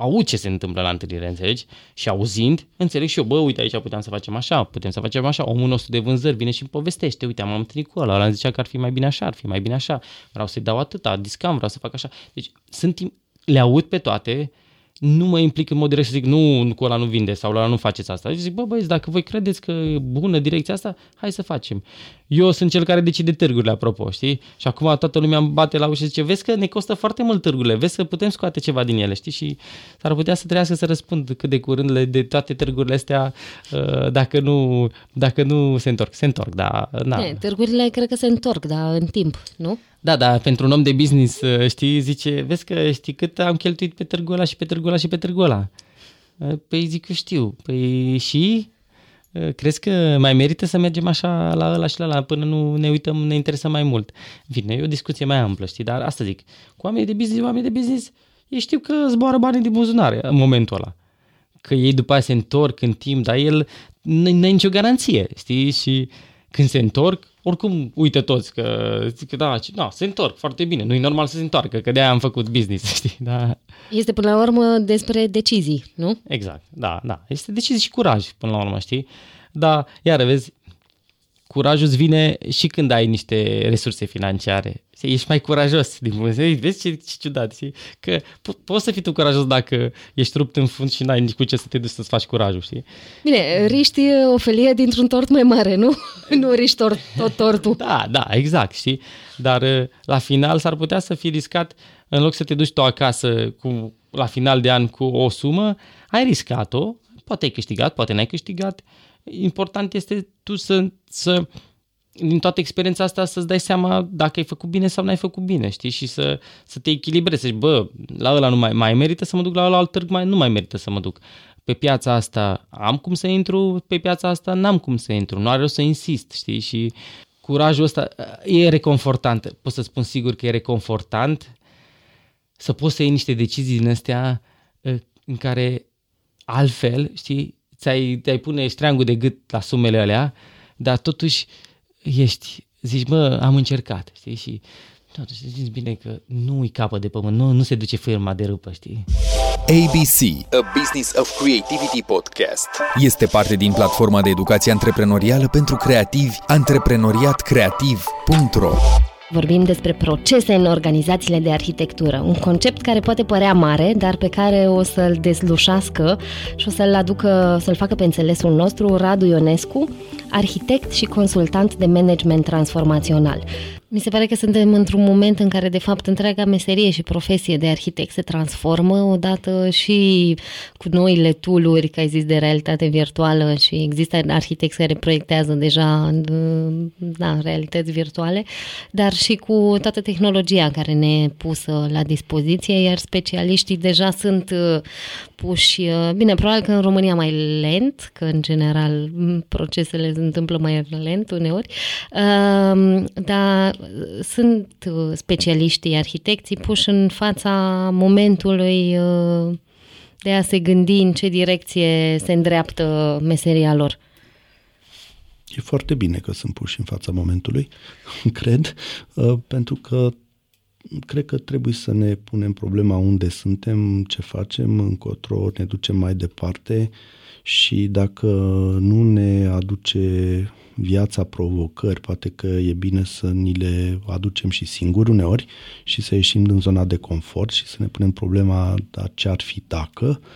aud ce se întâmplă la întâlnire, înțelegi? Și auzind, înțeleg și eu, bă, uite, aici putem să facem așa, putem să facem așa. Omul nostru de vânzări vine și îmi povestește, uite, am întâlnit cu ăla, ăla zicea că ar fi mai bine așa, ar fi mai bine așa, vreau să-i dau atâta, discam, vreau să fac așa. Deci sunt, le aud pe toate, nu mă implic în mod direct să zic nu, cu ăla nu vinde sau ăla nu faceți asta. Deci zic, bă băieți, dacă voi credeți că e bună direcția asta, hai să facem. Eu sunt cel care decide târgurile, apropo, știi? Și acum toată lumea îmi bate la ușă și zice, vezi că ne costă foarte mult târgurile, vezi că putem scoate ceva din ele, știi? Și s-ar putea să trebuiască să răspund cât de curând de toate târgurile astea uh, dacă nu, dacă nu se întorc. Se întorc, da. Na. E, târgurile cred că se întorc, dar în timp, nu? Da, da, pentru un om de business, uh, știi, zice, vezi că știi cât am cheltuit pe târgul ăla și pe târgul ăla și pe târgul ăla. Uh, păi zic, eu știu. Păi și? Uh, crezi că mai merită să mergem așa la ăla și la ăla până nu ne uităm, ne interesăm mai mult? Bine, e o discuție mai amplă, știi, dar asta zic. Cu oamenii de business, oamenii de business, ei știu că zboară banii din buzunare în momentul ăla. Că ei după aia se întorc în timp, dar el nu are nicio garanție, știi? Și când se întorc, oricum uită toți că, zic, da, da, se întorc foarte bine, nu e normal să se întoarcă, că de-aia am făcut business, [LAUGHS] știi, da. Este până la urmă despre decizii, nu? Exact, da, da, este decizii și curaj până la urmă, știi, dar, iară, vezi, curajul îți vine și când ai niște resurse financiare. Ești mai curajos din punct de Vezi ce, ce ciudat, știi? Că po- poți să fii tu curajos dacă ești rupt în fund și n-ai nici cu ce să te duci să-ți faci curajul, știi? Bine, riști o felie dintr-un tort mai mare, nu? [LAUGHS] nu riști tort, tot tortul. Da, da, exact, știi? Dar la final s-ar putea să fii riscat, în loc să te duci tu acasă cu, la final de an cu o sumă, ai riscat-o, poate ai câștigat, poate n-ai câștigat, important este tu să, să din toată experiența asta să-ți dai seama dacă ai făcut bine sau n-ai făcut bine, știi? Și să, să te echilibrezi, să zici, bă, la ăla nu mai, mai merită să mă duc, la ăla alt târg mai, nu mai merită să mă duc. Pe piața asta am cum să intru, pe piața asta n-am cum să intru, nu are rost să insist, știi? Și curajul ăsta e reconfortant, pot să spun sigur că e reconfortant să poți să iei niște decizii din astea în care altfel, știi, ți-ai, te-ai pune ștreangul de gât la sumele alea, dar totuși ești, zici, mă, am încercat, știi, și totuși zici bine că nu-i capă de pământ, nu, nu se duce firma de râpă, știi? ABC, A Business of Creativity Podcast, este parte din platforma de educație antreprenorială pentru creativi antreprenoriatcreativ.ro Vorbim despre procese în organizațiile de arhitectură, un concept care poate părea mare, dar pe care o să-l dezlușească și o să-l aducă, să-l facă pe înțelesul nostru Radu Ionescu, arhitect și consultant de management transformațional. Mi se pare că suntem într-un moment în care, de fapt, întreaga meserie și profesie de arhitect se transformă odată și cu noile tooluri, ca ai zis, de realitate virtuală și există arhitecți care proiectează deja da, realități virtuale, dar și cu toată tehnologia care ne e pusă la dispoziție, iar specialiștii deja sunt puși, bine, probabil că în România mai lent, că în general procesele se întâmplă mai lent uneori, dar sunt specialiștii, arhitecții puși în fața momentului de a se gândi în ce direcție se îndreaptă meseria lor. E foarte bine că sunt puși în fața momentului, [LAUGHS] cred, pentru că cred că trebuie să ne punem problema unde suntem, ce facem, încotro ne ducem mai departe și dacă nu ne aduce viața provocări, poate că e bine să ni le aducem și singuri uneori și să ieșim din zona de confort și să ne punem problema da, ce ar fi dacă? uh,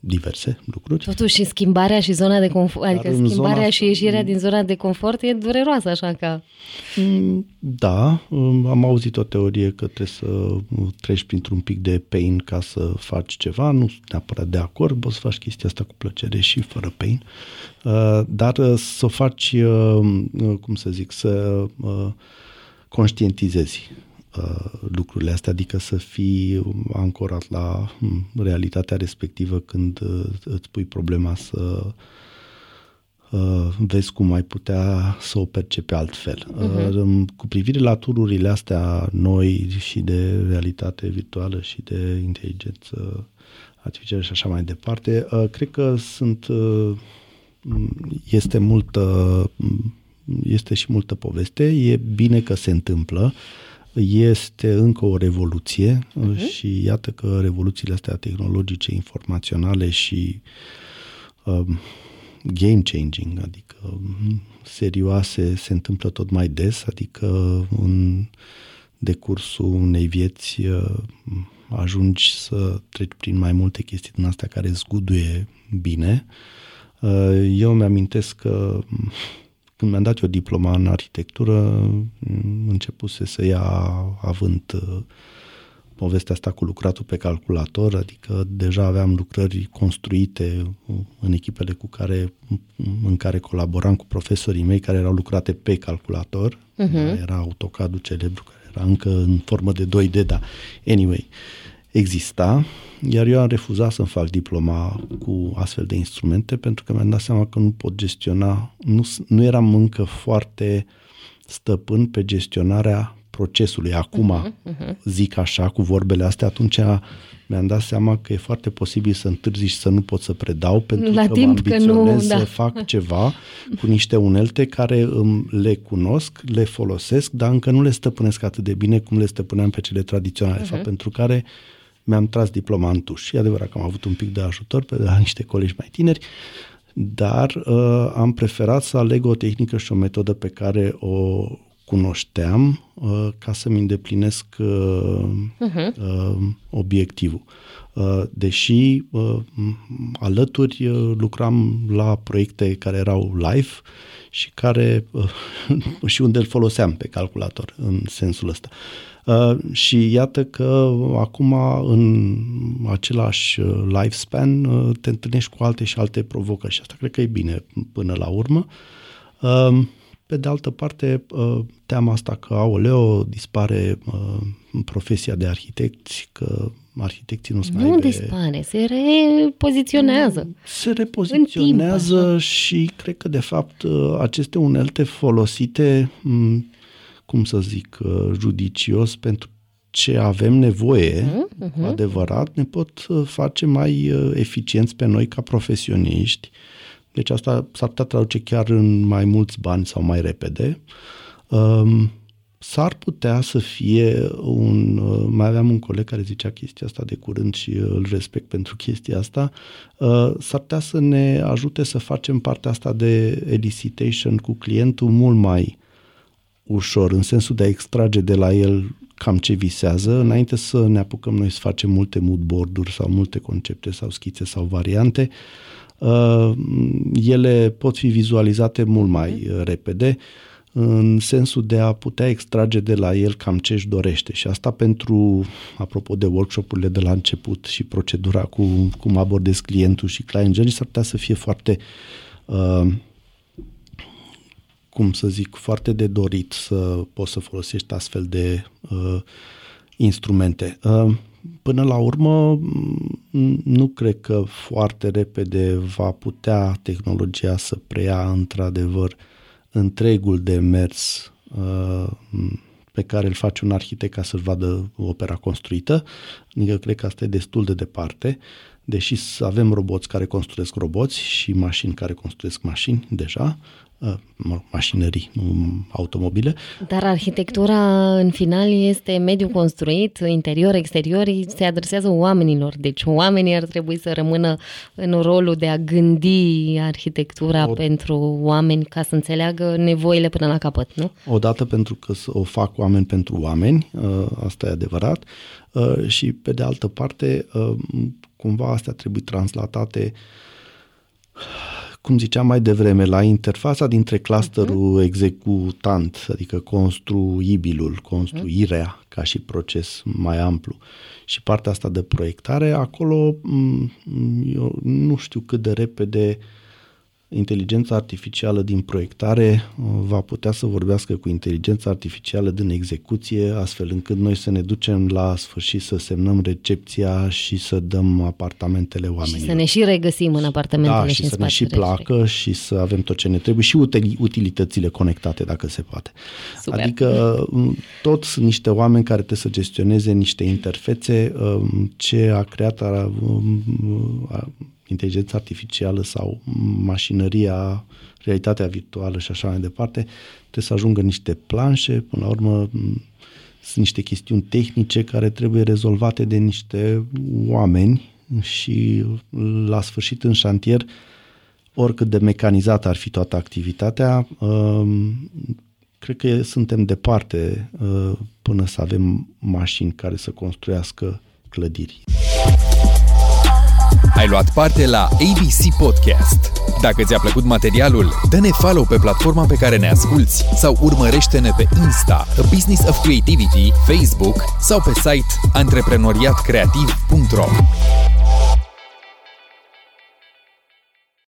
diverse lucruri. Totuși schimbarea și zona de confort, adică Dar schimbarea zona... și ieșirea din zona de confort e dureroasă așa ca... Mm, da, um, am auzit o teorie că trebuie să treci printr-un pic de pain ca să faci ceva, nu sunt neapărat de acord, poți să faci chestia asta cu plăcere și fără pain, uh, dar uh, să o faci, cum să zic, să conștientizezi. Uh, lucrurile astea, adică să fii ancorat la hmm, realitatea respectivă când uh, îți pui problema să uh, vezi cum ai putea să o percepe altfel. Uh-huh. Cu privire la tururile astea noi și de realitate virtuală și de inteligență artificială și așa mai departe, uh, cred că sunt este multă este și multă poveste, e bine că se întâmplă, este încă o revoluție uh-huh. și iată că revoluțiile astea tehnologice, informaționale și um, game changing, adică um, serioase, se întâmplă tot mai des, adică în decursul unei vieți uh, ajungi să treci prin mai multe chestii din astea care zguduie bine. Uh, eu mi-amintesc că când mi-am dat eu diploma în arhitectură, începuse să ia avânt uh, povestea asta cu lucratul pe calculator, adică deja aveam lucrări construite în echipele cu care, în care colaboram cu profesorii mei care erau lucrate pe calculator. Uh-huh. Era AutoCAD-ul celebru, care era încă în formă de 2D, dar anyway. Uh, exista, iar eu am refuzat să-mi fac diploma cu astfel de instrumente pentru că mi-am dat seama că nu pot gestiona, nu, nu eram încă foarte stăpân pe gestionarea procesului. Acum uh-huh, uh-huh. zic așa cu vorbele astea, atunci mi-am dat seama că e foarte posibil să întârzi și să nu pot să predau pentru La că timp mă ambiționez că nu, da. să fac [LAUGHS] ceva cu niște unelte care îmi le cunosc, le folosesc, dar încă nu le stăpânesc atât de bine cum le stăpâneam pe cele tradiționale, uh-huh. sau pentru care mi-am tras diploma în tuș. E adevărat că am avut un pic de ajutor pe la niște colegi mai tineri, dar uh, am preferat să aleg o tehnică și o metodă pe care o cunoșteam uh, ca să-mi îndeplinesc uh, uh-huh. uh, obiectivul. Uh, deși uh, alături uh, lucram la proiecte care erau live și care uh, [LAUGHS] și unde îl foloseam pe calculator în sensul ăsta. Uh, Uh, și iată că acum în același uh, lifespan uh, te întâlnești cu alte și alte provocări și asta cred că e bine până la urmă. Pe de altă parte, teama asta că, aoleo, dispare profesia de arhitecți, că arhitecții nu se mai Nu dispare, se repoziționează. Se repoziționează timp, și cred că, de fapt, aceste unelte folosite cum să zic, uh, judicios pentru ce avem nevoie, uh-huh. adevărat, ne pot uh, face mai uh, eficienți pe noi ca profesioniști. Deci asta s-ar putea traduce chiar în mai mulți bani sau mai repede. Um, s-ar putea să fie un... Mai aveam un coleg care zicea chestia asta de curând și îl respect pentru chestia asta. S-ar putea să ne ajute să facem partea asta de elicitation cu clientul mult mai ușor, în sensul de a extrage de la el cam ce visează, înainte să ne apucăm noi să facem multe moodboard-uri sau multe concepte sau schițe sau variante, uh, ele pot fi vizualizate mult mai uh, repede în sensul de a putea extrage de la el cam ce își dorește. Și asta pentru, apropo de workshopurile de la început și procedura cu cum abordez clientul și client journey, s-ar putea să fie foarte uh, cum să zic, foarte de dorit să poți să folosești astfel de uh, instrumente. Uh, până la urmă, nu cred că foarte repede va putea tehnologia să preia într-adevăr întregul demers uh, pe care îl face un arhitect ca să-și vadă opera construită. Adică cred că asta e destul de departe, deși avem roboți care construiesc roboți și mașini care construiesc mașini deja, mașinării, automobile. Dar arhitectura în final este mediu construit, interior, exterior, se adresează oamenilor. Deci oamenii ar trebui să rămână în rolul de a gândi arhitectura o... pentru oameni ca să înțeleagă nevoile până la capăt, nu? Odată pentru că o fac oameni pentru oameni, ă, asta e adevărat, ă, și pe de altă parte, ă, cumva astea trebuie translatate cum ziceam mai devreme, la interfața dintre clusterul uh-huh. executant, adică construibilul, construirea uh-huh. ca și proces mai amplu și partea asta de proiectare, acolo eu nu știu cât de repede inteligența artificială din proiectare uh, va putea să vorbească cu inteligența artificială din execuție, astfel încât noi să ne ducem la sfârșit să semnăm recepția și să dăm apartamentele oamenilor. Și să ne și regăsim în apartamentele da, și, și în să ne și spațiile placă și să avem tot ce ne trebuie și utilitățile conectate, dacă se poate. Super. Adică m, tot sunt niște oameni care trebuie să gestioneze niște interfețe. um, Ce a creat a, um, a, inteligența artificială sau mașinăria, realitatea virtuală și așa mai departe, trebuie să ajungă niște planșe, până la urmă m, sunt niște chestiuni tehnice care trebuie rezolvate de niște oameni și la sfârșit în șantier oricât de mecanizată ar fi toată activitatea, um, cred că suntem departe uh, până să avem mașini care să construiască clădiri. Ai luat parte la ABC Podcast. Dacă ți-a plăcut materialul, dă-ne follow pe platforma pe care ne asculti sau urmărește-ne pe Insta, A Business of Creativity, Facebook sau pe site antreprenoriatcreativ.ro